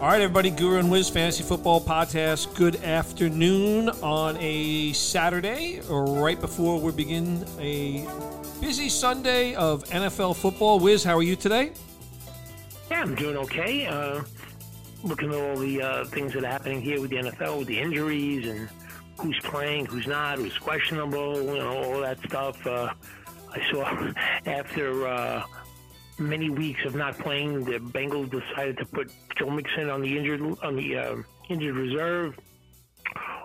All right, everybody, Guru and Wiz Fantasy Football Podcast. Good afternoon on a Saturday, right before we begin a busy Sunday of NFL football. Wiz, how are you today? Yeah, I'm doing okay. Uh, looking at all the uh, things that are happening here with the NFL, with the injuries and who's playing, who's not, who's questionable, you know, all that stuff. Uh, I saw after uh, many weeks of not playing, the Bengals decided to put Joe Mixon on the injured on the uh, injured reserve.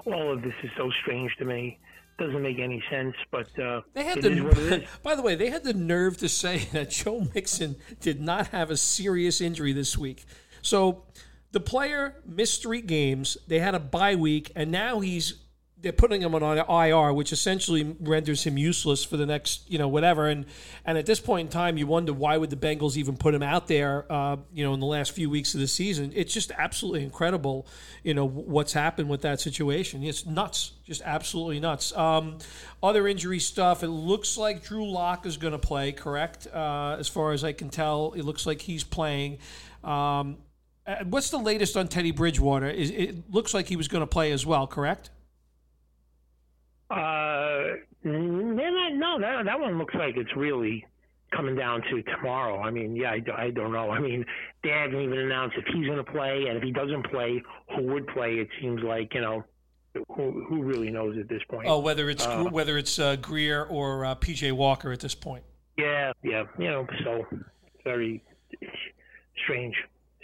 All of this is so strange to me. Doesn't make any sense, but uh, they had the. By the way, they had the nerve to say that Joe Mixon did not have a serious injury this week. So the player missed three games. They had a bye week, and now he's they're putting him on IR, which essentially renders him useless for the next, you know, whatever. And and at this point in time, you wonder why would the Bengals even put him out there, uh, you know, in the last few weeks of the season. It's just absolutely incredible, you know, what's happened with that situation. It's nuts, just absolutely nuts. Um, other injury stuff. It looks like Drew Lock is going to play. Correct, uh, as far as I can tell, it looks like he's playing. Um, uh, what's the latest on Teddy Bridgewater? Is, it looks like he was going to play as well. Correct. Uh, no, that that one looks like it's really coming down to tomorrow. I mean, yeah, I, I don't know. I mean, they haven't even announced if he's going to play, and if he doesn't play, who would play? It seems like you know, who who really knows at this point? Oh, whether it's uh, whether it's uh, Grier or uh, PJ Walker at this point. Yeah, yeah, you know, so very strange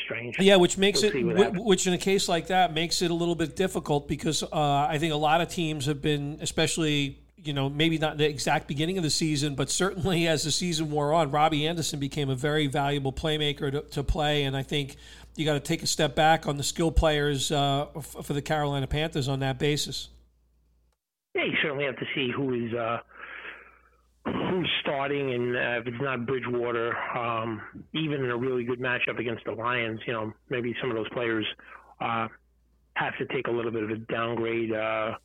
strange. Yeah, which makes we'll it, which in a case like that makes it a little bit difficult because uh, I think a lot of teams have been, especially you know, maybe not the exact beginning of the season, but certainly as the season wore on, Robbie Anderson became a very valuable playmaker to, to play, and I think you got to take a step back on the skill players uh, for the Carolina Panthers on that basis. Yeah, you certainly have to see who is. Uh who's starting, and uh, if it's not Bridgewater, um, even in a really good matchup against the Lions, you know, maybe some of those players uh, have to take a little bit of a downgrade. Uh,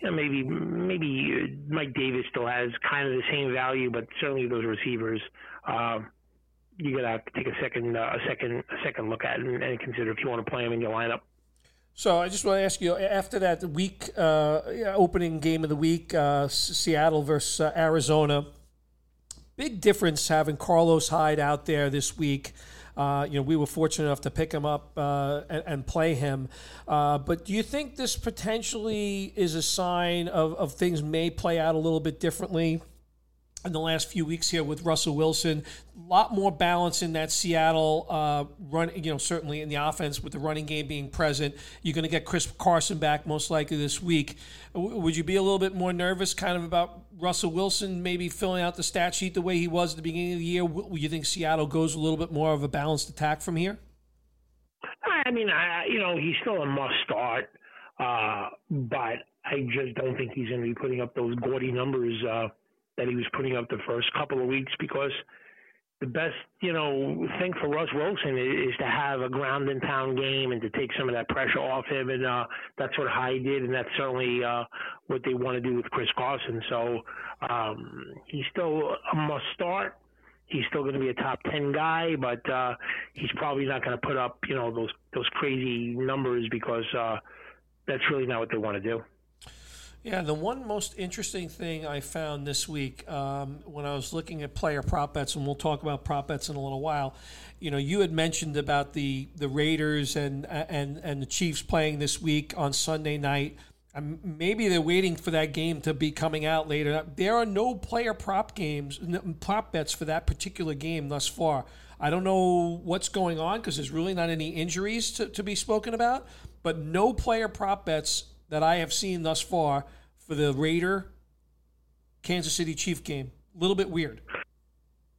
you know, maybe maybe Mike Davis still has kind of the same value, but certainly those receivers. Uh, you gotta have to take a second, uh, a second, a second look at and, and consider if you want to play them in your lineup. So I just want to ask you after that week uh, opening game of the week, uh, Seattle versus uh, Arizona. Big difference having Carlos Hyde out there this week. Uh, you know, we were fortunate enough to pick him up uh, and, and, play him. Uh, but do you think this potentially is a sign of, of things may play out a little bit differently in the last few weeks here with Russell Wilson. A lot more balance in that Seattle uh, run, you know, certainly in the offense with the running game being present. You're going to get Chris Carson back most likely this week. W- would you be a little bit more nervous kind of about Russell Wilson maybe filling out the stat sheet the way he was at the beginning of the year? Would you think Seattle goes a little bit more of a balanced attack from here? I mean, I, you know, he's still a must start, uh, but I just don't think he's going to be putting up those gaudy numbers. Uh, that he was putting up the first couple of weeks because the best, you know, thing for Russ Wilson is, is to have a ground and pound game and to take some of that pressure off him, and uh, that's what Hyde did, and that's certainly uh, what they want to do with Chris Carson. So um, he's still a must start. He's still going to be a top ten guy, but uh, he's probably not going to put up, you know, those those crazy numbers because uh, that's really not what they want to do. Yeah, the one most interesting thing I found this week um, when I was looking at player prop bets, and we'll talk about prop bets in a little while. You know, you had mentioned about the the Raiders and and and the Chiefs playing this week on Sunday night. Um, maybe they're waiting for that game to be coming out later. There are no player prop games, prop bets for that particular game thus far. I don't know what's going on because there's really not any injuries to, to be spoken about, but no player prop bets that I have seen thus far for the Raider Kansas City Chief game. A little bit weird.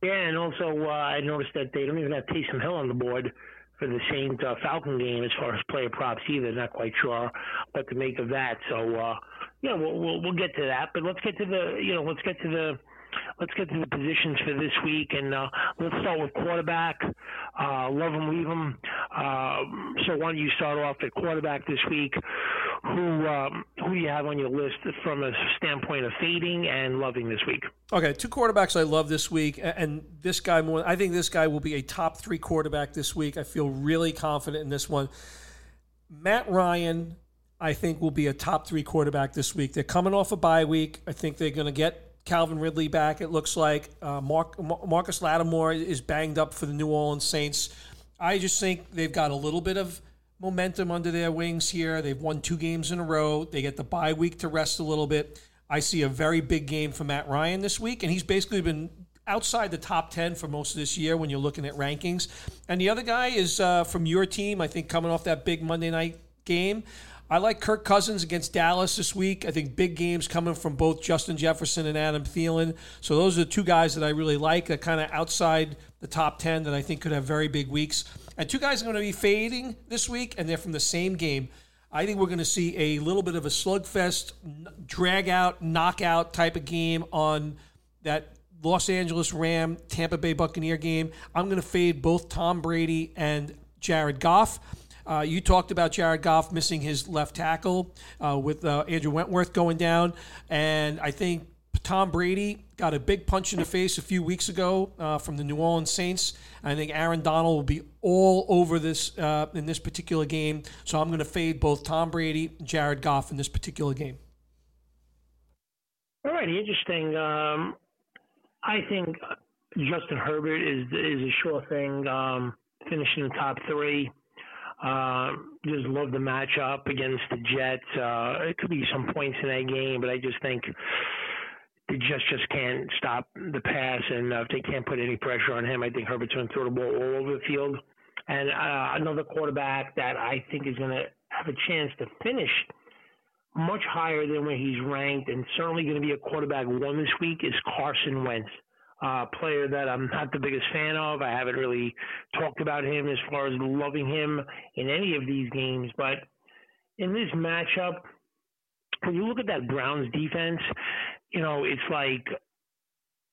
Yeah, and also uh, I noticed that they don't even have Taysom Hill on the board for the Saint uh, Falcon game as far as player props either. Not quite sure what to make of that. So uh, yeah, we'll, we'll we'll get to that. But let's get to the you know let's get to the let's get to the positions for this week, and uh, let's start with quarterback. Uh, love them, leave them. Uh, so why don't you start off at quarterback this week? Who um, who you have on your list from a standpoint of fading and loving this week. Okay, two quarterbacks I love this week, and this guy more. I think this guy will be a top three quarterback this week. I feel really confident in this one. Matt Ryan, I think, will be a top three quarterback this week. They're coming off a bye week. I think they're going to get Calvin Ridley back. It looks like uh, Mark, Marcus Lattimore is banged up for the New Orleans Saints. I just think they've got a little bit of momentum under their wings here. They've won two games in a row. They get the bye week to rest a little bit. I see a very big game for Matt Ryan this week, and he's basically been outside the top 10 for most of this year when you're looking at rankings. And the other guy is uh, from your team, I think, coming off that big Monday night game. I like Kirk Cousins against Dallas this week. I think big games coming from both Justin Jefferson and Adam Thielen. So those are the two guys that I really like that kind of outside the top 10 that I think could have very big weeks. And two guys are going to be fading this week, and they're from the same game. I think we're going to see a little bit of a slugfest, drag out, knockout type of game on that Los Angeles Ram Tampa Bay Buccaneer game. I'm going to fade both Tom Brady and Jared Goff. Uh, you talked about Jared Goff missing his left tackle uh, with uh, Andrew Whitworth going down, and I think Tom Brady got a big punch in the face a few weeks ago uh, from the New Orleans Saints. I think Aaron Donald will be all over this uh, in this particular game. So I'm going to fade both Tom Brady and Jared Goff in this particular game. All right, interesting. Um, I think Justin Herbert is is a sure thing. Um, finishing the top three. Uh, just love the matchup against the Jets. Uh, it could be some points in that game, but I just think the Jets just can't stop the pass, and uh, if they can't put any pressure on him, I think Herbert's going to throw the ball all over the field. And uh, another quarterback that I think is going to have a chance to finish much higher than where he's ranked, and certainly going to be a quarterback one this week is Carson Wentz. Uh, player that I'm not the biggest fan of. I haven't really talked about him as far as loving him in any of these games, but in this matchup, when you look at that Browns defense, you know, it's like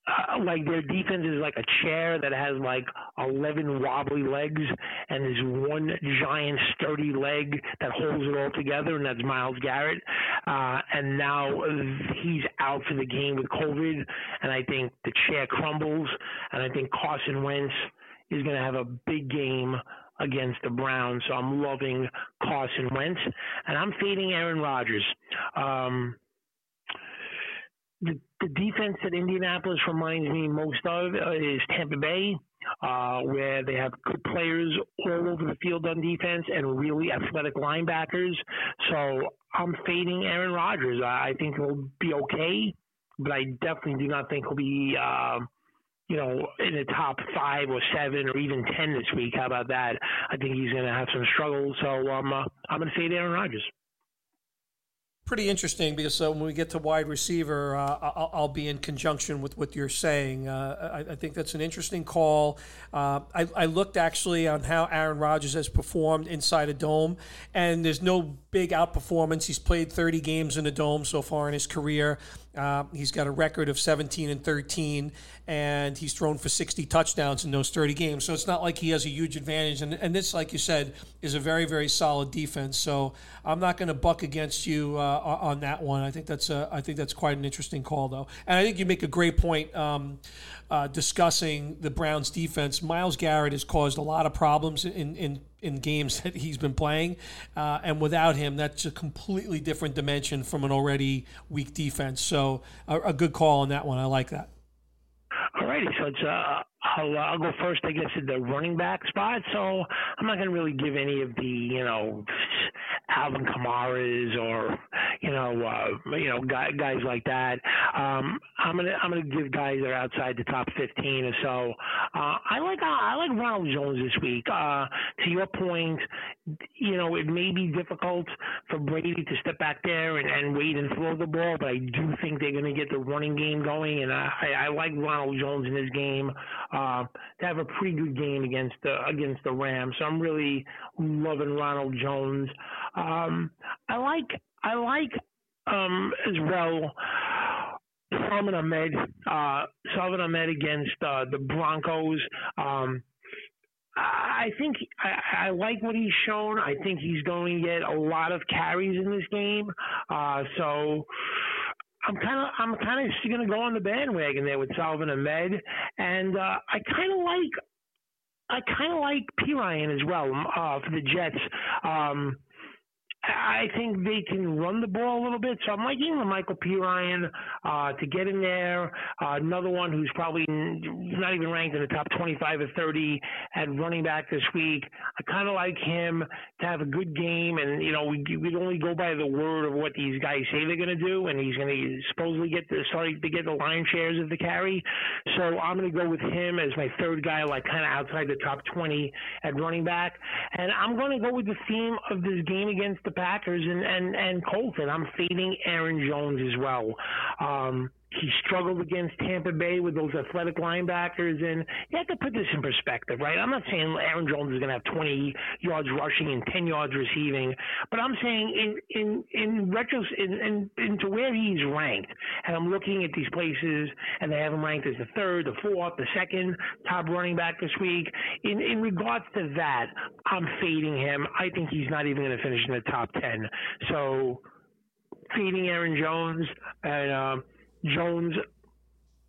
uh, like their defense is like a chair that has like 11 wobbly legs and there's one giant sturdy leg that holds it all together and that's Myles Garrett. Uh, and now he's out for the game with COVID and I think the chair crumbles and I think Carson Wentz is going to have a big game against the Browns. So I'm loving Carson Wentz and I'm fading Aaron Rodgers. Um, the, the defense that Indianapolis reminds me most of is Tampa Bay, uh, where they have good players all over the field on defense and really athletic linebackers. So I'm fading Aaron Rodgers. I think he'll be okay, but I definitely do not think he'll be. Uh, you know, in the top five or seven or even ten this week. How about that? I think he's going to have some struggles. So um, uh, I'm going to fade Aaron Rodgers pretty interesting because uh, when we get to wide receiver, uh, I'll, I'll, be in conjunction with what you're saying. Uh, I, I, think that's an interesting call. Uh, I, I, looked actually on how Aaron Rodgers has performed inside a dome, and there's no big outperformance. He's played 30 games in a dome so far in his career. Uh, he's got a record of 17 and 13, and he's thrown for 60 touchdowns in those 30 games. So it's not like he has a huge advantage. And, and this, like you said, is a very, very solid defense. So I'm not going to buck against you uh, on that one. I think that's a, I think that's quite an interesting call, though. And I think you make a great point um, uh, discussing the Browns' defense. Myles Garrett has caused a lot of problems in, in in games that he's been playing. Uh, and without him, that's a completely different dimension from an already weak defense. So a, a good call on that one. I like that. All righty, so it's uh, I'll, uh, I'll go first, I guess, at the running back spot. So I'm not going to really give any of the, you know, Alvin Kamara's or, you know, uh, you know, guys, guys like that. Um, I'm gonna I'm gonna give guys that are outside the top 15 or so. Uh, I like uh, I like Ronald Jones this week. Uh, to your point, you know, it may be difficult for Brady to step back there and, and wait and throw the ball, but I do think they're to get the running game going, and I, I like Ronald Jones in this game uh, to have a pretty good game against the against the Rams. So I'm really loving Ronald Jones. Um, I like I like um, as well. Salvon Ahmed, uh, Salvon Ahmed against uh, the Broncos. Um, I think I, I like what he's shown. I think he's going to get a lot of carries in this game. Uh, so I'm kind of I'm kind of going to go on the bandwagon there with Salvon Ahmed, and uh, I kind of like I kind of like Perine as well uh, for the Jets. Um, I think they can run the ball a little bit. So I'm liking the Michael Perine uh, to get in there. Uh, another one who's probably not even ranked in the top 25 or 30 at running back this week. I kind of like him to have a good game. And, you know, we, we only go by the word of what these guys say they're going to do. And he's going to supposedly get the, starting to get the line shares of the carry. So I'm going to go with him as my third guy, like kind of outside the top 20 at running back. And I'm going to go with the theme of this game against the Packers and and and Colton. I'm fading Aaron Jones as well. Um, he struggled against Tampa Bay with those athletic linebackers, and you have to put this in perspective, right? I'm not saying Aaron Jones is going to have 20 yards rushing and 10 yards receiving, but I'm saying in in in retros in, in into where he's ranked, and I'm looking at these places, and they have him ranked as the third, the fourth, the second top running back this week. In in regards to that, I'm fading him. I think he's not even going to finish in the top 10. So feeding Aaron Jones and. Uh, Jones,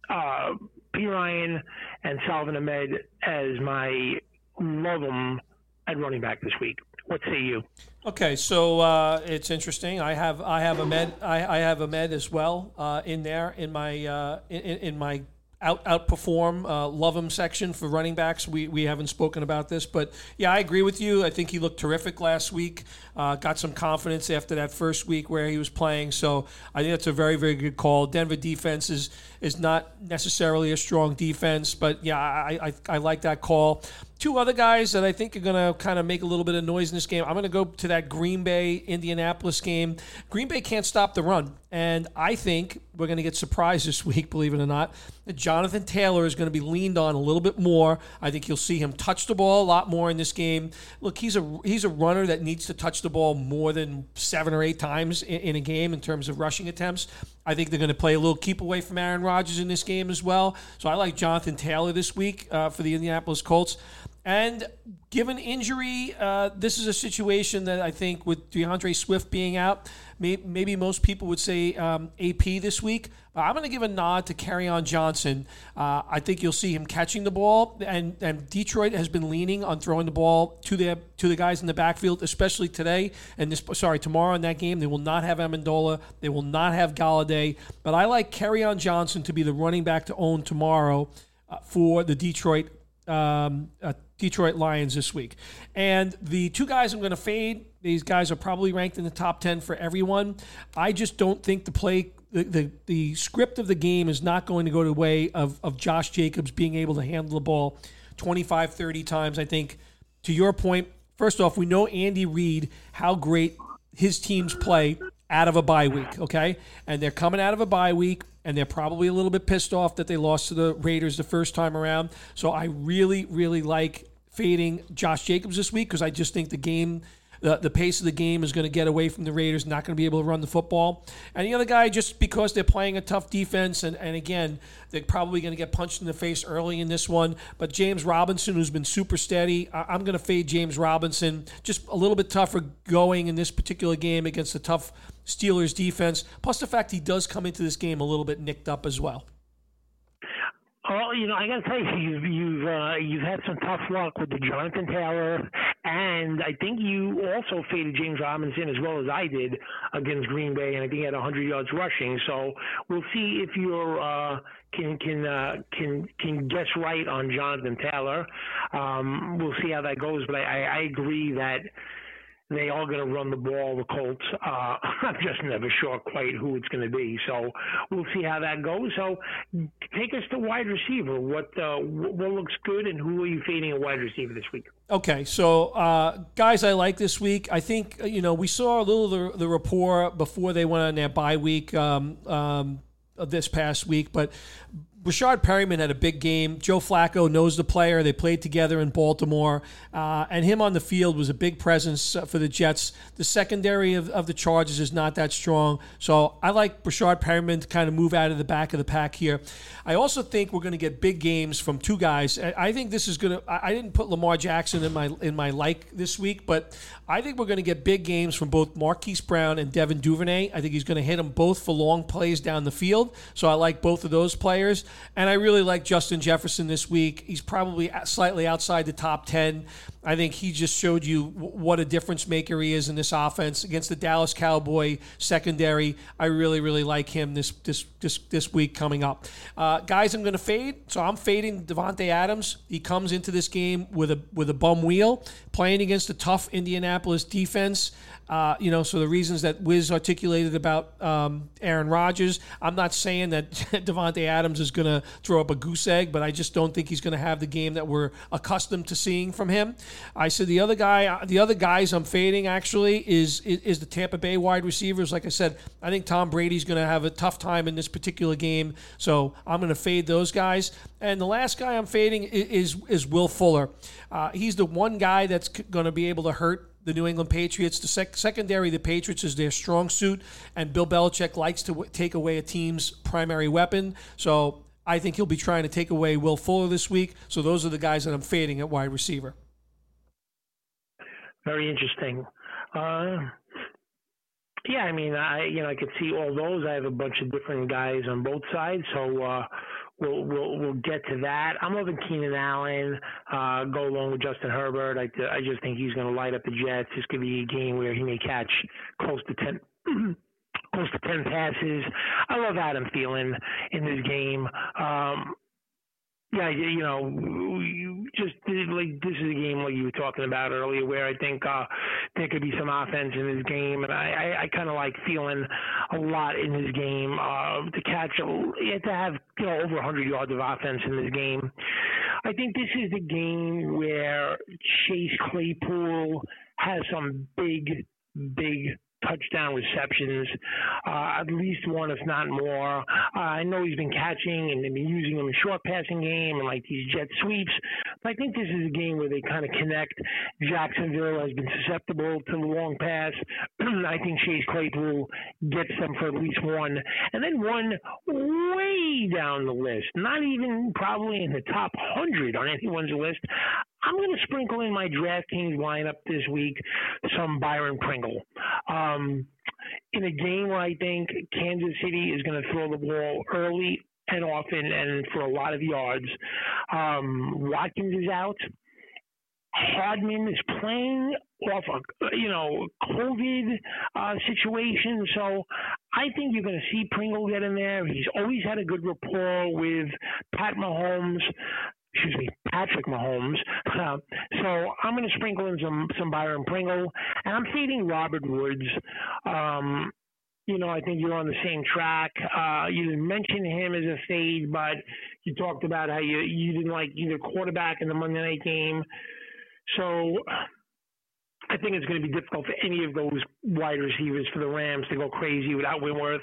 uh, Perine, and Salvon Ahmed as my love them at running back this week. What say you? Okay, so uh, it's interesting. I have I have Ahmed I, I have Ahmed as well uh, in there in my uh, in, in my out outperform uh, love him section for running backs. We we haven't spoken about this, but yeah, I agree with you. I think he looked terrific last week. Uh, got some confidence after that first week where he was playing. So I think that's a very very good call. Denver defense is is not necessarily a strong defense, but yeah, I I, I like that call two other guys that I think are going to kind of make a little bit of noise in this game. I'm going to go to that Green Bay Indianapolis game. Green Bay can't stop the run. And I think we're going to get surprised this week, believe it or not. Jonathan Taylor is going to be leaned on a little bit more. I think you'll see him touch the ball a lot more in this game. Look, he's a he's a runner that needs to touch the ball more than seven or eight times in, in a game in terms of rushing attempts. I think they're going to play a little keep away from Aaron Rodgers in this game as well. So I like Jonathan Taylor this week uh, for the Indianapolis Colts. And given injury, uh, this is a situation that I think with DeAndre Swift being out, may, maybe most people would say um, AP this week. But I'm going to give a nod to Kerryon Johnson. Uh, I think you'll see him catching the ball, and, and Detroit has been leaning on throwing the ball to the to the guys in the backfield, especially today and this. Sorry, tomorrow in that game, they will not have Amendola, they will not have Golladay, but I like Kerryon Johnson to be the running back to own tomorrow uh, for the Detroit um, uh, Detroit Lions this week. And the two guys I'm going to fade, these guys are probably ranked in the top 10 for everyone. I just don't think the play, the, the, the script of the game is not going to go the way of, of Josh Jacobs being able to handle the ball 25, 30 times. I think, to your point, first off, we know Andy Reid, how great his teams play out of a bye week, okay? And they're coming out of a bye week and they're probably a little bit pissed off that they lost to the Raiders the first time around. So I really, really like fading Josh Jacobs this week because I just think the game. The, the pace of the game is going to get away from the Raiders, not going to be able to run the football. And the other guy, just because they're playing a tough defense, and, and again, they're probably going to get punched in the face early in this one. But James Robinson, who's been super steady, I, am going to fade James Robinson. Just a little bit tougher going in this particular game against a tough Steelers defense. Plus the fact he does come into this game a little bit nicked up as well. Well, you know, I got to tell you, you've you've uh, you've had some tough luck with the Jonathan Taylor, and I think you also faded James Robinson as well as I did against Green Bay, and I think he had 100 yards rushing. So we'll see if you're uh, can can uh, can can guess right on Jonathan Taylor. Um, we'll see how that goes, but I, I agree that they are going to run the ball, the Colts. Uh, I'm just never sure quite who it's going to be. So we'll see how that goes. So take us to wide receiver. What uh, what looks good, and who are you fading a wide receiver this week? Okay, so uh, guys, I like this week. I think you know we saw a little the, the rapport before they went on their bye week um, um, this past week, but Rashad Perriman had a big game. Joe Flacco knows the player. They played together in Baltimore. Uh, and him on the field was a big presence uh, for the Jets. The secondary of, of the Chargers is not that strong. So I like Rashad Perriman to kind of move out of the back of the pack here. I also think we're going to get big games from two guys. I think this is going to. I didn't put Lamar Jackson in my in my like this week, but I think we're going to get big games from both Marquise Brown and Devin Duvernay. I think he's going to hit them both for long plays down the field. So I like both of those players. And I really like Justin Jefferson this week. He's probably slightly outside the top 10. I think he just showed you what a difference maker he is in this offense against the Dallas Cowboy secondary. I really, really like him this this this, this week coming up. Uh, guys, I'm going to fade. So I'm fading Davante Adams. He comes into this game with a with a bum wheel, playing against a tough Indianapolis defense. Uh, you know, so the reasons that Wiz articulated about um, Aaron Rodgers, I'm not saying that Davante Adams is going to throw up a goose egg, but I just don't think he's going to have the game that we're accustomed to seeing from him. I said the other guy, uh, the other guys I'm fading actually is, is, is the Tampa Bay wide receivers. Like I said, I think Tom Brady's going to have a tough time in this particular game, so I'm going to fade those guys. And the last guy I'm fading is is, Will Fuller. Uh, he's the one guy that's going to be able to hurt the New England Patriots. The sec- secondary, the Patriots is their strong suit, and Bill Belichick likes to w- take away a team's primary weapon. So I think he'll be trying to take away Will Fuller this week. So those are the guys that I'm fading at wide receiver. Very interesting. Uh, yeah, I mean, I you know I could see all those. I have a bunch of different guys on both sides, so. Uh, we'll we'll we'll get to that. I'm loving Keenan Allen. Uh, go along with Justin Herbert. I I just think he's going to light up the Jets. This could be a game where he may catch close to ten. close to 10 passes. I love Adam Thielen in this game. Um, yeah, you know, just like this is a game like you were talking about earlier, where I think uh, there could be some offense in this game, and I, I, I kind of like Thielen a lot in this game uh, to catch, to have you know over 100 yards of offense in this game. I think this is the game where Chase Claypool has some big, big touchdown receptions, uh, at least one, if not more. Uh, I know he's been catching and been using him in short passing game and like these jet sweeps. But I think this is a game where they kind of connect. Jacksonville has been susceptible to the long pass. I think Chase Claypool gets them for at least one. And then one way down the list, not even probably in the top 100 on anyone's list. I'm going to sprinkle in my DraftKings lineup this week some Byron Pringle. Um, in a game where I think Kansas City is going to throw the ball early and often and for a lot of yards. Um, Watkins is out. Hardman is playing off a you know COVID uh, situation, so I think you're going to see Pringle get in there. He's always had a good rapport with Pat Mahomes excuse me, Patrick Mahomes. Uh, so I'm going to sprinkle in some some Byron Pringle, and I'm feeding Robert Woods. Um, you know, I think you're on the same track. Uh, you didn't mention him as a fade, but you talked about how you you didn't like either quarterback in the Monday night game. So I think it's going to be difficult for any of those wide receivers for the Rams to go crazy without Whitworth.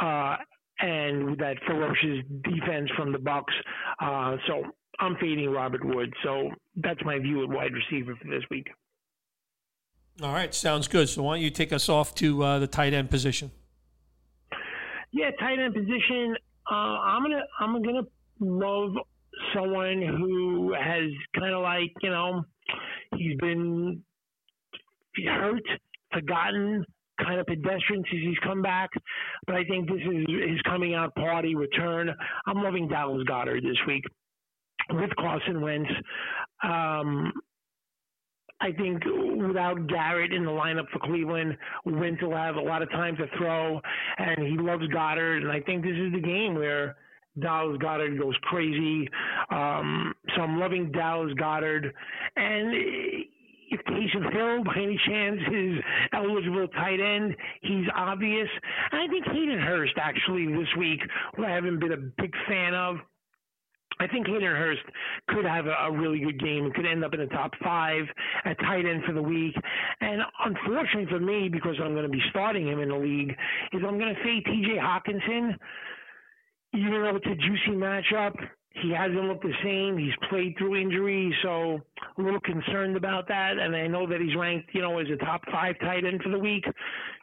Uh, and that ferocious defense from the Bucks. Uh, so I'm fading Robert Wood. So that's my view at wide receiver for this week. All right, sounds good. So why don't you take us off to uh, the tight end position? Yeah, tight end position. Uh, I'm gonna I'm gonna love someone who has kind of like you know he's been hurt, forgotten, kind of pedestrian since he's come back. But I think this is his coming out party return. I'm loving Dallas Goedert this week with Carson Wentz. Um, I think without Garrett in the lineup for Cleveland, Wentz will have a lot of time to throw, and he loves Goedert. And I think this is the game where Dallas Goedert goes crazy. Um, so I'm loving Dallas Goedert, and if Taysom Hill, by any chance, is eligible tight end, he's obvious. And I think Hayden Hurst actually this week, who I haven't been a big fan of, I think Hayden Hurst could have a, a really good game and could end up in the top five at tight end for the week. And unfortunately for me, because I'm going to be starting him in the league, is I'm going to say T.J. Hockenson. Even though it's a juicy matchup, he hasn't looked the same. He's played through injury, so a little concerned about that. And I know that he's ranked, you know, as a top five tight end for the week.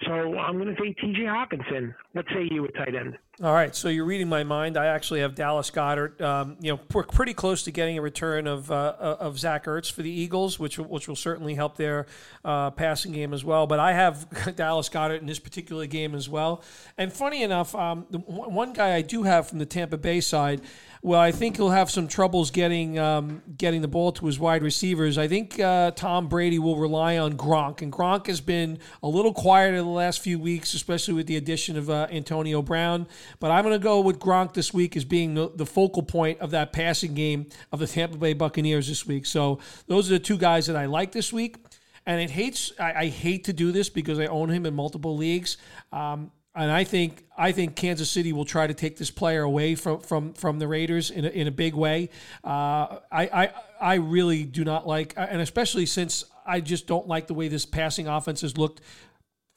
So I'm going to take T.J. Hockenson. What say you at tight end? All right, so you're reading my mind. I actually have Dallas Goedert. Um, you know, we're pretty close to getting a return of uh, of Zach Ertz for the Eagles, which which will certainly help their uh, passing game as well. But I have Dallas Goedert in this particular game as well. And funny enough, um, the one guy I do have from the Tampa Bay side well, I think he'll have some troubles getting um, getting the ball to his wide receivers. I think uh, Tom Brady will rely on Gronk, and Gronk has been a little quieter the last few weeks, especially with the addition of uh, Antonio Brown. But I'm going to go with Gronk this week as being the, the, focal point of that passing game of the Tampa Bay Buccaneers this week. So those are the two guys that I like this week. And it hates I, I hate to do this because I own him in multiple leagues. Um, and I think I think Kansas City will try to take this player away from from from the Raiders in a, in a big way. Uh, I, I I really do not like, and especially since I just don't like the way this passing offense has looked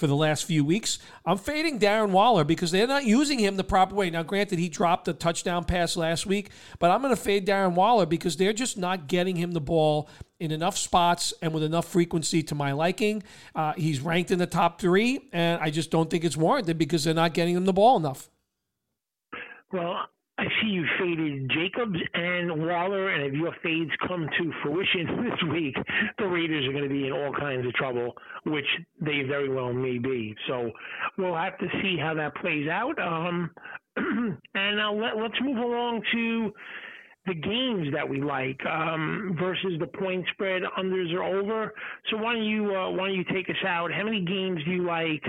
for the last few weeks. I'm fading Darren Waller because they're not using him the proper way. Now, granted, he dropped a touchdown pass last week, but I'm going to fade Darren Waller because they're just not getting him the ball in enough spots and with enough frequency to my liking. Uh, he's ranked in the top three, and I just don't think it's warranted because they're not getting him the ball enough. Well, I see you faded Jacobs and Waller, and if your fades come to fruition this week, the Raiders are going to be in all kinds of trouble, which they very well may be. So we'll have to see how that plays out. Um, and now let, let's move along to the games that we like um, versus the point spread unders or over. So why don't you uh, why don't you take us out? How many games do you like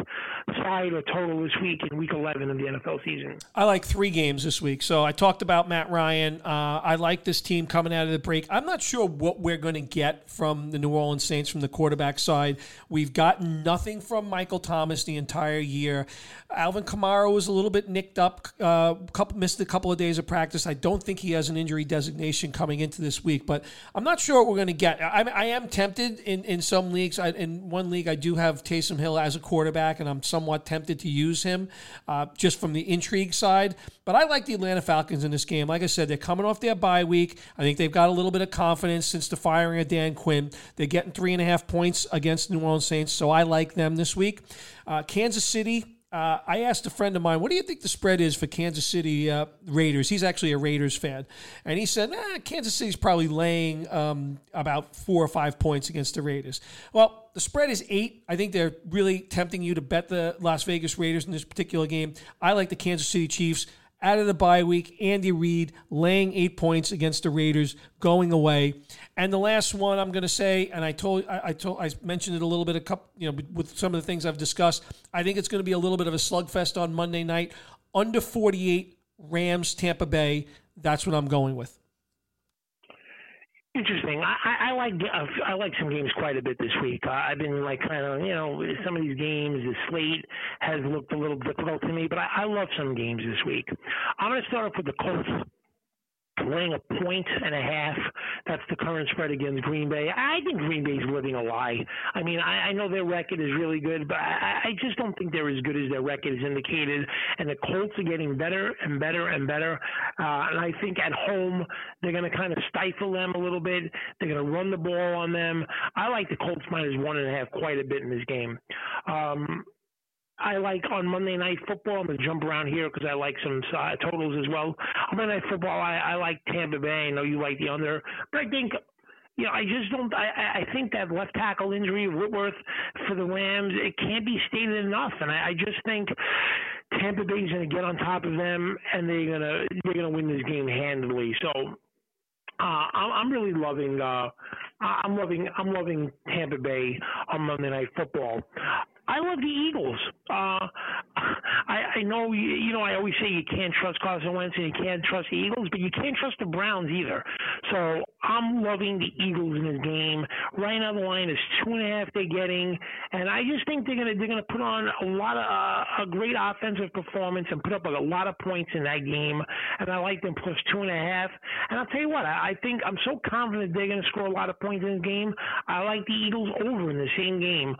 side or total this week in Week 11 of the NFL season? I like three games this week. So I talked about Matt Ryan. Uh, I like this team coming out of the break. I'm not sure what we're going to get from the New Orleans Saints from the quarterback side. We've gotten nothing from Michael Thomas the entire year. Alvin Kamara was a little bit nicked up. Uh, couple missed a couple of days of practice. I don't think he has an injury designation coming into this week, but I'm not sure what we're going to get. I, I, am tempted in, in some leagues. I, in one league, I do have Taysom Hill as a quarterback, and I'm somewhat tempted to use him uh, just from the intrigue side. But I like the Atlanta Falcons in this game. Like I said, they're coming off their bye week. I think they've got a little bit of confidence since the firing of Dan Quinn. They're getting three and a half points against the New Orleans Saints, so I like them this week. Uh, Kansas City. Uh, I asked a friend of mine, what do you think the spread is for Kansas City uh, Raiders? He's actually a Raiders fan. And he said, eh, Kansas City's probably laying um, about four or five points against the Raiders. Well, the spread is eight. I think they're really tempting you to bet the Las Vegas Raiders in this particular game. I like the Kansas City Chiefs out of the bye week. Andy Reid laying eight points against the Raiders, going away. And the last one I'm going to say, and I told I, I, told I mentioned it a little bit a couple, you know, with some of the things I've discussed. I think it's going to be a little bit of a slugfest on Monday night. Under 48 Rams Tampa Bay. That's what I'm going with. Interesting. I, I like uh, I like some games quite a bit this week. I've been like kind of you know some of these games. The slate has looked a little difficult to me, but I, I love some games this week. I'm going to start off with the Colts laying a point and a half. That's the current spread against Green Bay. I think Green Bay's living a lie. I mean, I, I know their record is really good, but I, I just don't think they're as good as their record is indicated. And the Colts are getting better and better and better. Uh, and I think at home they're going to kind of stifle them a little bit. They're going to run the ball on them. I like the Colts minus one and a half quite a bit in this game. Um, I like on Monday Night Football. I'm gonna jump around here because I like some uh, totals as well. On Monday Night Football, I, I like Tampa Bay. I know you like the under, but I think you know, I just don't. I, I think that left tackle injury of Whitworth for the Rams, it can't be stated enough. And I, I just think Tampa Bay's going to get on top of them, and they're gonna they're gonna win this game handily. So uh, I'm really loving. Uh, I'm loving. I'm loving Tampa Bay on Monday Night Football. I love the Eagles. Uh, I, I know you, you know I always say you can't trust Carson Wentz and you can't trust the Eagles, but you can't trust the Browns either. So I'm loving the Eagles in this game. Right now the line is two and a half they're getting, and I just think they're gonna they're gonna put on a lot of uh, a great offensive performance and put up a lot of points in that game. And I like them plus two and a half. And I'll tell you what, I, I think I'm so confident they're gonna score a lot of points in the game. I like the Eagles over in the same game,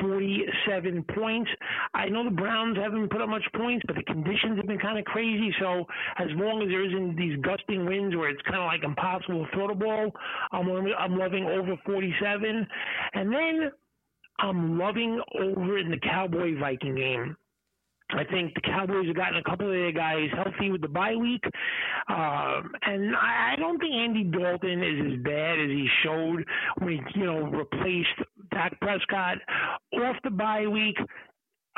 47 points. I know the Browns haven't put up much points, but the conditions have been kind of crazy. So as long as there isn't these gusting winds where it's kind of like impossible to throw the ball, I'm I'm loving over 47. And then I'm loving over in the Cowboy Viking game. I think the Cowboys have gotten a couple of their guys healthy with the bye week. Um, and I, I don't think Andy Dalton is as bad as he showed when he, you know, replaced Dak Prescott off the bye week.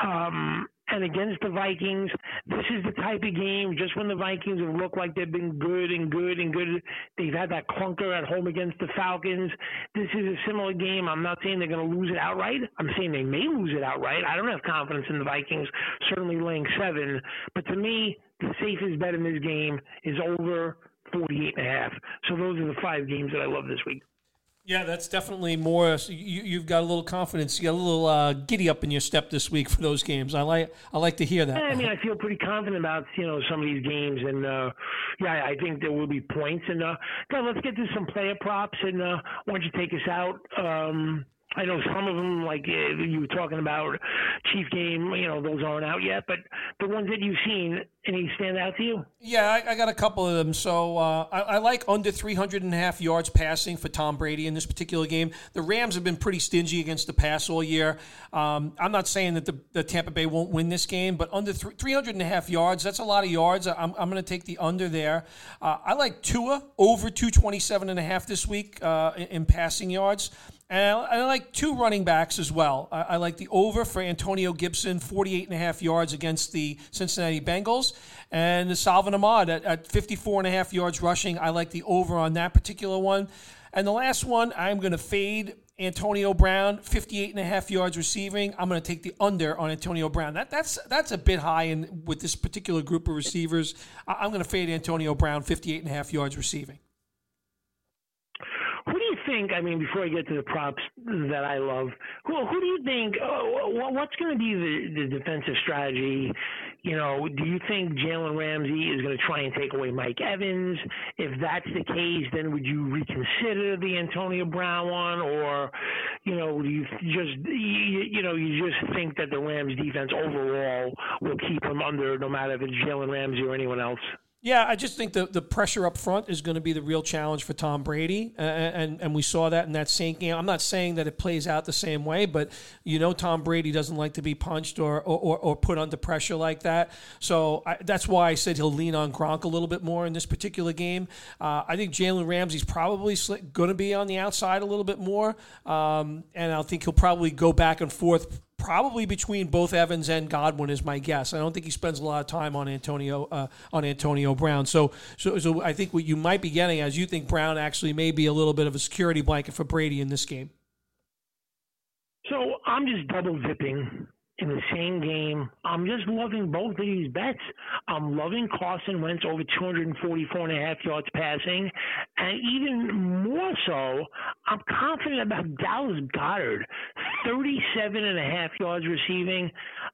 Um, and against the Vikings. This is the type of game just when the Vikings have looked like they've been good and good and good. They've had that clunker at home against the Falcons. This is a similar game. I'm not saying they're going to lose it outright. I'm saying they may lose it outright. I don't have confidence in the Vikings certainly laying seven, but to me, the safest bet in this game is over 48 and a half. So those are the five games that I love this week. Yeah, that's definitely more. You, have got a little confidence. You got a little uh, giddy up in your step this week for those games. I like. I like to hear that. I mean, I feel pretty confident about you know some of these games, and uh, yeah, I think there will be points. And uh, God, let's get to some player props. And uh, why don't you take us out? Um, I know some of them, like uh, you were talking about Chief Game, you know, those aren't out yet, but the ones that you've seen, any stand out to you? Yeah, I, I got a couple of them. So uh, I, I, like under 300 and a half yards passing for Tom Brady in this particular game. The Rams have been pretty stingy against the pass all year. Um, I'm not saying that the, the, Tampa Bay won't win this game, but under th- 300 and a half yards, that's a lot of yards. I'm, I'm going to take the under there. Uh, I like Tua over 227 and a half this week uh, in, in passing yards. And I, like two running backs as well. I, I, like the over for Antonio Gibson, 48 and a half yards against the Cincinnati Bengals. And the Salvon Ahmed at, at 54 and a half yards rushing. I like the over on that particular one. And the last one, I'm going to fade Antonio Brown, 58 and a half yards receiving. I'm going to take the under on Antonio Brown. That, that's that's a bit high in with this particular group of receivers. I, I'm going to fade Antonio Brown, 58 and a half yards receiving think, I mean, before I get to the props that I love, who, who do you think, uh, what's going to be the, the defensive strategy? You know, do you think Jalen Ramsey is going to try and take away Mike Evans? If that's the case, then would you reconsider the Antonio Brown one? Or, you know, do you just, you, you know, you just think that the Rams defense overall will keep them under no matter if it's Jalen Ramsey or anyone else? Yeah, I just think the, the pressure up front is going to be the real challenge for Tom Brady, uh, and and we saw that in that same game. I'm not saying that it plays out the same way, but you know Tom Brady doesn't like to be punched or or, or put under pressure like that. So I, that's why I said he'll lean on Gronk a little bit more in this particular game. Uh, I think Jalen Ramsey's probably going to be on the outside a little bit more, um, and I think he'll probably go back and forth probably between both Evans and Godwin is my guess. I don't think he spends a lot of time on Antonio uh, on Antonio Brown. So, so, so I think what you might be getting as you think Brown actually may be a little bit of a security blanket for Brady in this game. So I'm just double dipping in the same game. I'm just loving both of these bets. I'm loving Carson Wentz over 244 and a half yards passing. And even more so, I'm confident about Dallas Goedert, 37 and a half yards receiving.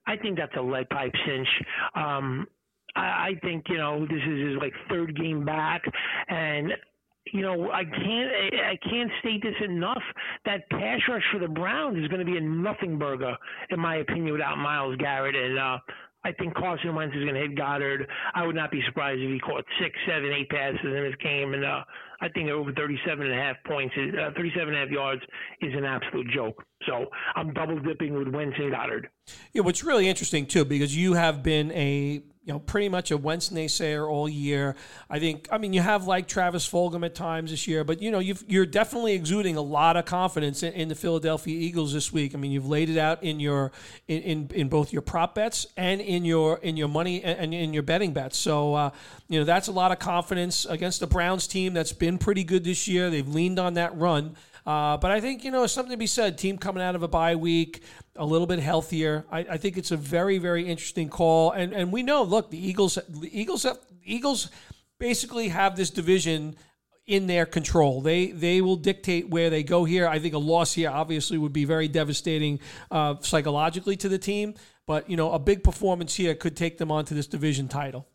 I think that's a lead pipe cinch. Um, I, I think, you know, this is his like third game back. And you know, I can't I can't state this enough. That pass rush for the Browns is going to be a nothing burger, in my opinion, without Myles Garrett. And uh, I think Carson Wentz is going to hit Goedert. I would not be surprised if he caught six, seven, eight passes in this game. And uh, I think over 37 and a half points, uh, 37 and a half yards is an absolute joke. So I'm double dipping with Wentz and Goedert. Yeah, what's really interesting too, because you have been a you know, pretty much a Wentz naysayer all year. I think, I mean, you have like Travis Fulgham at times this year, but you know, you are definitely exuding a lot of confidence in, in, the Philadelphia Eagles this week. I mean, you've laid it out in your in, in, in both your prop bets and in your in your money and in your betting bets. So, uh, you know, that's a lot of confidence against the Browns team that's been pretty good this year. They've leaned on that run. Uh, but I think you know something to be said. Team coming out of a bye week, a little bit healthier. I, I, think it's a very very interesting call. And and we know, look, the Eagles, the Eagles, have, Eagles basically have this division in their control. They they will dictate where they go here. I think a loss here obviously would be very devastating uh, psychologically to the team. But you know, a big performance here could take them onto this division title.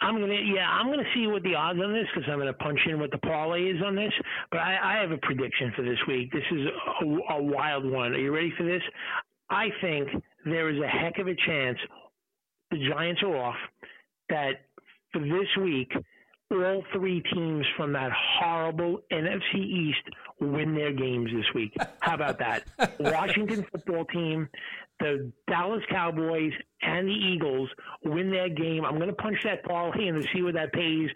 I'm gonna yeah I'm gonna see what the odds on this because I'm gonna punch in what the parlay is on this. But I, I have a prediction for this week. This is a, a wild one. Are you ready for this? I think there is a heck of a chance the Giants are off. That for this week, all three teams from that horrible NFC East win their games this week. How about that? Washington football team, the Dallas Cowboys, and the Eagles win their game. I'm going to punch that parlay and see what that pays.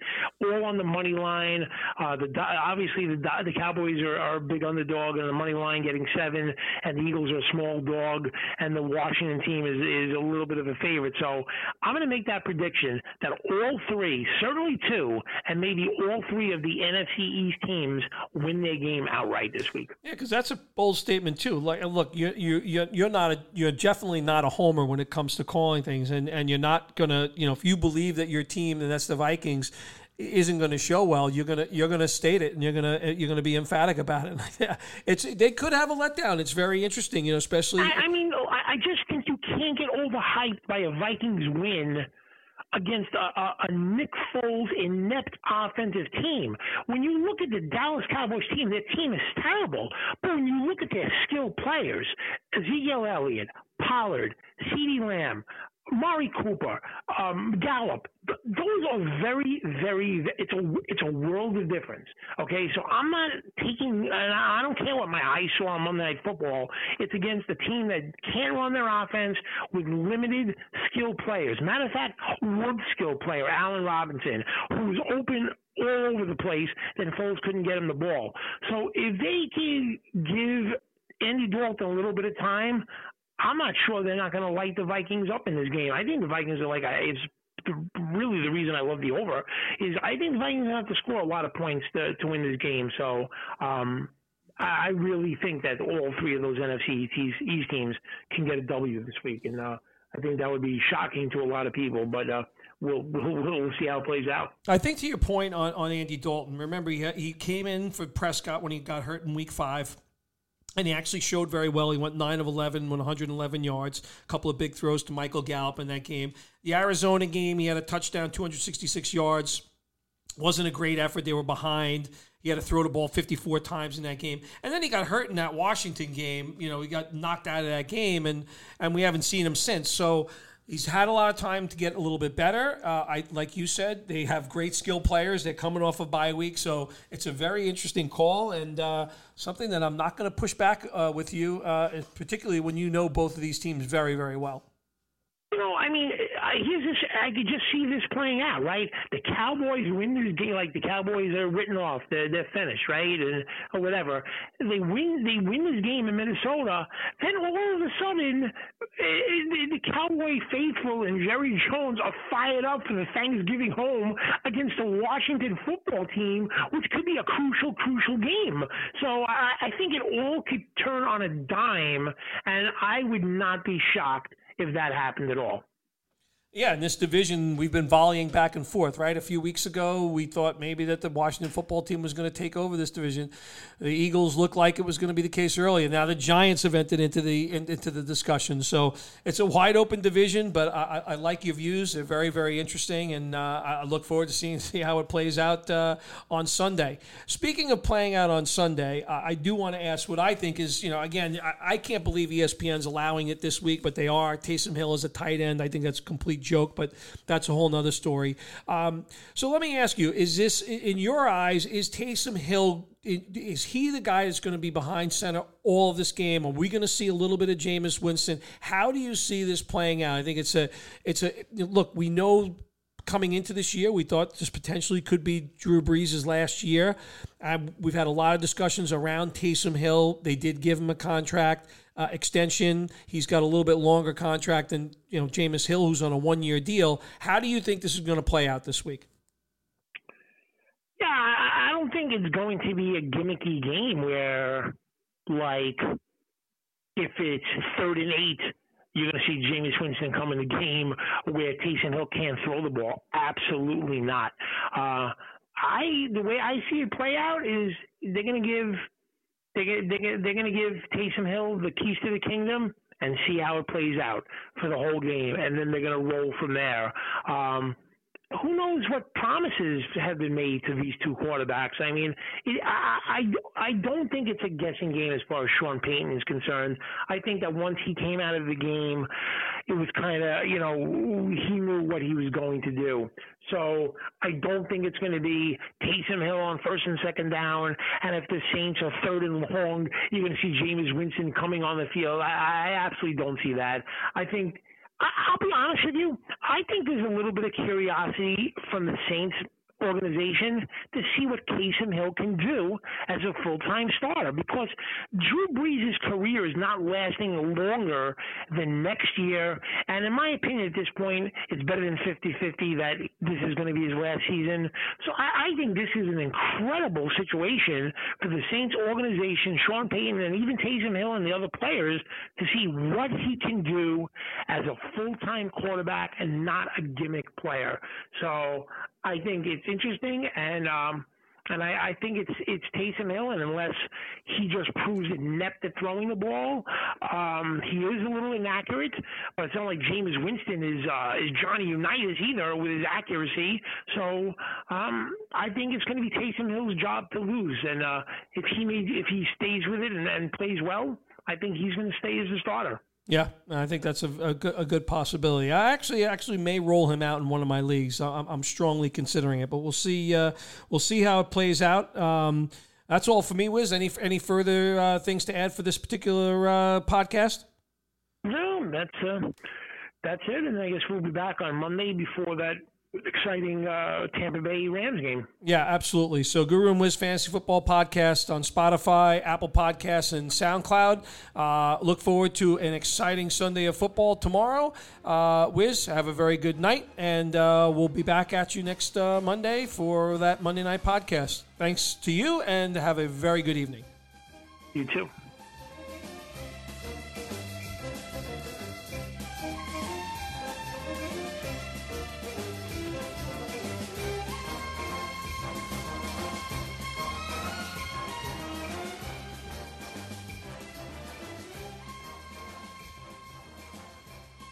All on the money line. Uh, the obviously the the Cowboys are, are a big underdog and the money line getting seven, and the Eagles are a small dog, and the Washington team is is a little bit of a favorite. So I'm going to make that prediction that all three, certainly two, and maybe all three of the NFC East teams win their game outright this week. Yeah, because that's a bold statement too. Like, look, you you you're not a you're definitely not a homer when it comes to calling things, and and you're not gonna, you know, if you believe that your team and that's the Vikings isn't going to show well, you're gonna you're gonna state it and you're gonna uh, you're gonna be emphatic about it. it's they could have a letdown. It's very interesting, you know, especially. I, I mean, oh, I just think you can't get overhyped by a Vikings win against a, a, a, Nick Foles inept offensive team. When you look at the Dallas Cowboys team, their team is terrible. But when you look at their skilled players, Ezekiel Elliott, Pollard, CeeDee Lamb, Mari Cooper, um, Gallup, those are very, very. It's a it's a world of difference. Okay, so I'm not taking. And I don't care what my eyes saw on Monday Night Football. It's against a team that can't run their offense with limited skill players. Matter of fact, one skill player, Allen Robinson, who's open all over the place. Then Foles couldn't get him the ball. So if they can give Andy Dalton a little bit of time, I'm not sure they're not going to light the Vikings up in this game. I think the Vikings are like it's really the reason I love the over is I think the Vikings have to score a lot of points to to win this game. So um, I really think that all three of those NFC East teams can get a W this week, and uh, I think that would be shocking to a lot of people. But uh, We'll, we'll, we'll, see how it plays out. I think to your point on, on Andy Dalton, remember he, he came in for Prescott when he got hurt in week five and he actually showed very well. He went 9 of 11, 111 yards, a couple of big throws to Michael Gallup in that game. The Arizona game, he had a touchdown, 266 yards. Wasn't a great effort. They were behind. He had to throw the ball 54 times in that game. And then he got hurt in that Washington game. You know, he got knocked out of that game, and, and we haven't seen him since. So He's had a lot of time to get a little bit better. Uh, I like you said, they have great skill players. They're coming off a of bye week, so it's a very interesting call and uh, something that I'm not going to push back uh, with you, uh, particularly when you know both of these teams very, very well. I mean, here's this. I could just see this playing out, right? The Cowboys win this game, like the Cowboys are written off. They're they're finished, right, and or whatever. They win. They win this game in Minnesota. Then all of a sudden, eh, the Cowboy faithful and Jerry Jones are fired up for the Thanksgiving home against the Washington football team, which could be a crucial, crucial game. So I, I think it all could turn on a dime, and I would not be shocked if that happened at all. Yeah, in this division, we've been volleying back and forth, right? A few weeks ago, we thought maybe that the Washington football team was going to take over this division. The Eagles looked like it was going to be the case earlier. Now the Giants have entered into the into the discussion. So it's a wide open division, but I, I like your views. They're very, very interesting, and uh, I look forward to seeing see how it plays out uh, on Sunday. Speaking of playing out on Sunday, uh, I do want to ask what I think is, you know, again, I, I can't believe ESPN's allowing it this week, but they are. Taysom Hill is a tight end. I think that's complete joke, but that's a whole nother story. Um, so let me ask you: Is this, in your eyes, is Taysom Hill? Is he the guy that's going to be behind center all of this game? Are we going to see a little bit of Jameis Winston? How do you see this playing out? I think it's a, it's a look. We know coming into this year, we thought this potentially could be Drew Brees' last year. Um, we've had a lot of discussions around Taysom Hill. They did give him a contract uh, extension. He's got a little bit longer contract than you know Jameis Hill, who's on a one-year deal. How do you think this is going to play out this week? Yeah, I don't think it's going to be a gimmicky game where, like, if it's third and eight, you're going to see Jameis Winston come in the game where Taysom Hill can't throw the ball. Absolutely not. Uh, I the way I see it play out is they're going to give they they're, they're going to give Taysom Hill the keys to the kingdom and see how it plays out for the whole game, and then they're going to roll from there. Um, who knows what promises have been made to these two quarterbacks? I mean, it, I, I I don't think it's a guessing game as far as Sean Payton is concerned. I think that once he came out of the game, it was kind of you know he knew what he was going to do. So I don't think it's going to be Taysom Hill on first and second down, and if the Saints are third and long, you're going to see Jameis Winston coming on the field. I, I absolutely don't see that. I think I'll be honest with you. I think there's a little bit of curiosity from the Saints organization to see what Taysom Hill can do as a full time starter because Drew Brees' career is not lasting longer than next year. And in my opinion, at this point, it's better than 50 50 that this is going to be his last season. So I, I think this is an incredible situation for the Saints organization, Sean Payton, and even Taysom Hill and the other players to see what he can do as a full time quarterback and not a gimmick player. So I think it's interesting, and um, and I, I think it's it's Taysom Hill, and unless he just proves inept at throwing the ball, um, he is a little inaccurate. But it's not like Jameis Winston is uh, is Johnny Unitas either with his accuracy. So um, I think it's going to be Taysom Hill's job to lose, and uh, if he made, if he stays with it and, and plays well, I think he's going to stay as a starter. Yeah, I think that's a, a, good, a good possibility. I actually actually may roll him out in one of my leagues. I'm, I'm strongly considering it, but we'll see. Uh, we'll see how it plays out. Um, that's all for me. Wiz, any any further uh, things to add for this particular uh, podcast? No, that's uh, that's it. And I guess we'll be back on Monday before that exciting uh, Tampa Bay Rams game. Yeah, absolutely. So, Guru and Wiz Fantasy Football Podcast on Spotify, Apple Podcasts, and SoundCloud. Uh, look forward to an exciting Sunday of football tomorrow. Uh, Wiz, have a very good night, and uh, we'll be back at you next uh, Monday for that Monday night podcast. Thanks to you, and have a very good evening. You too.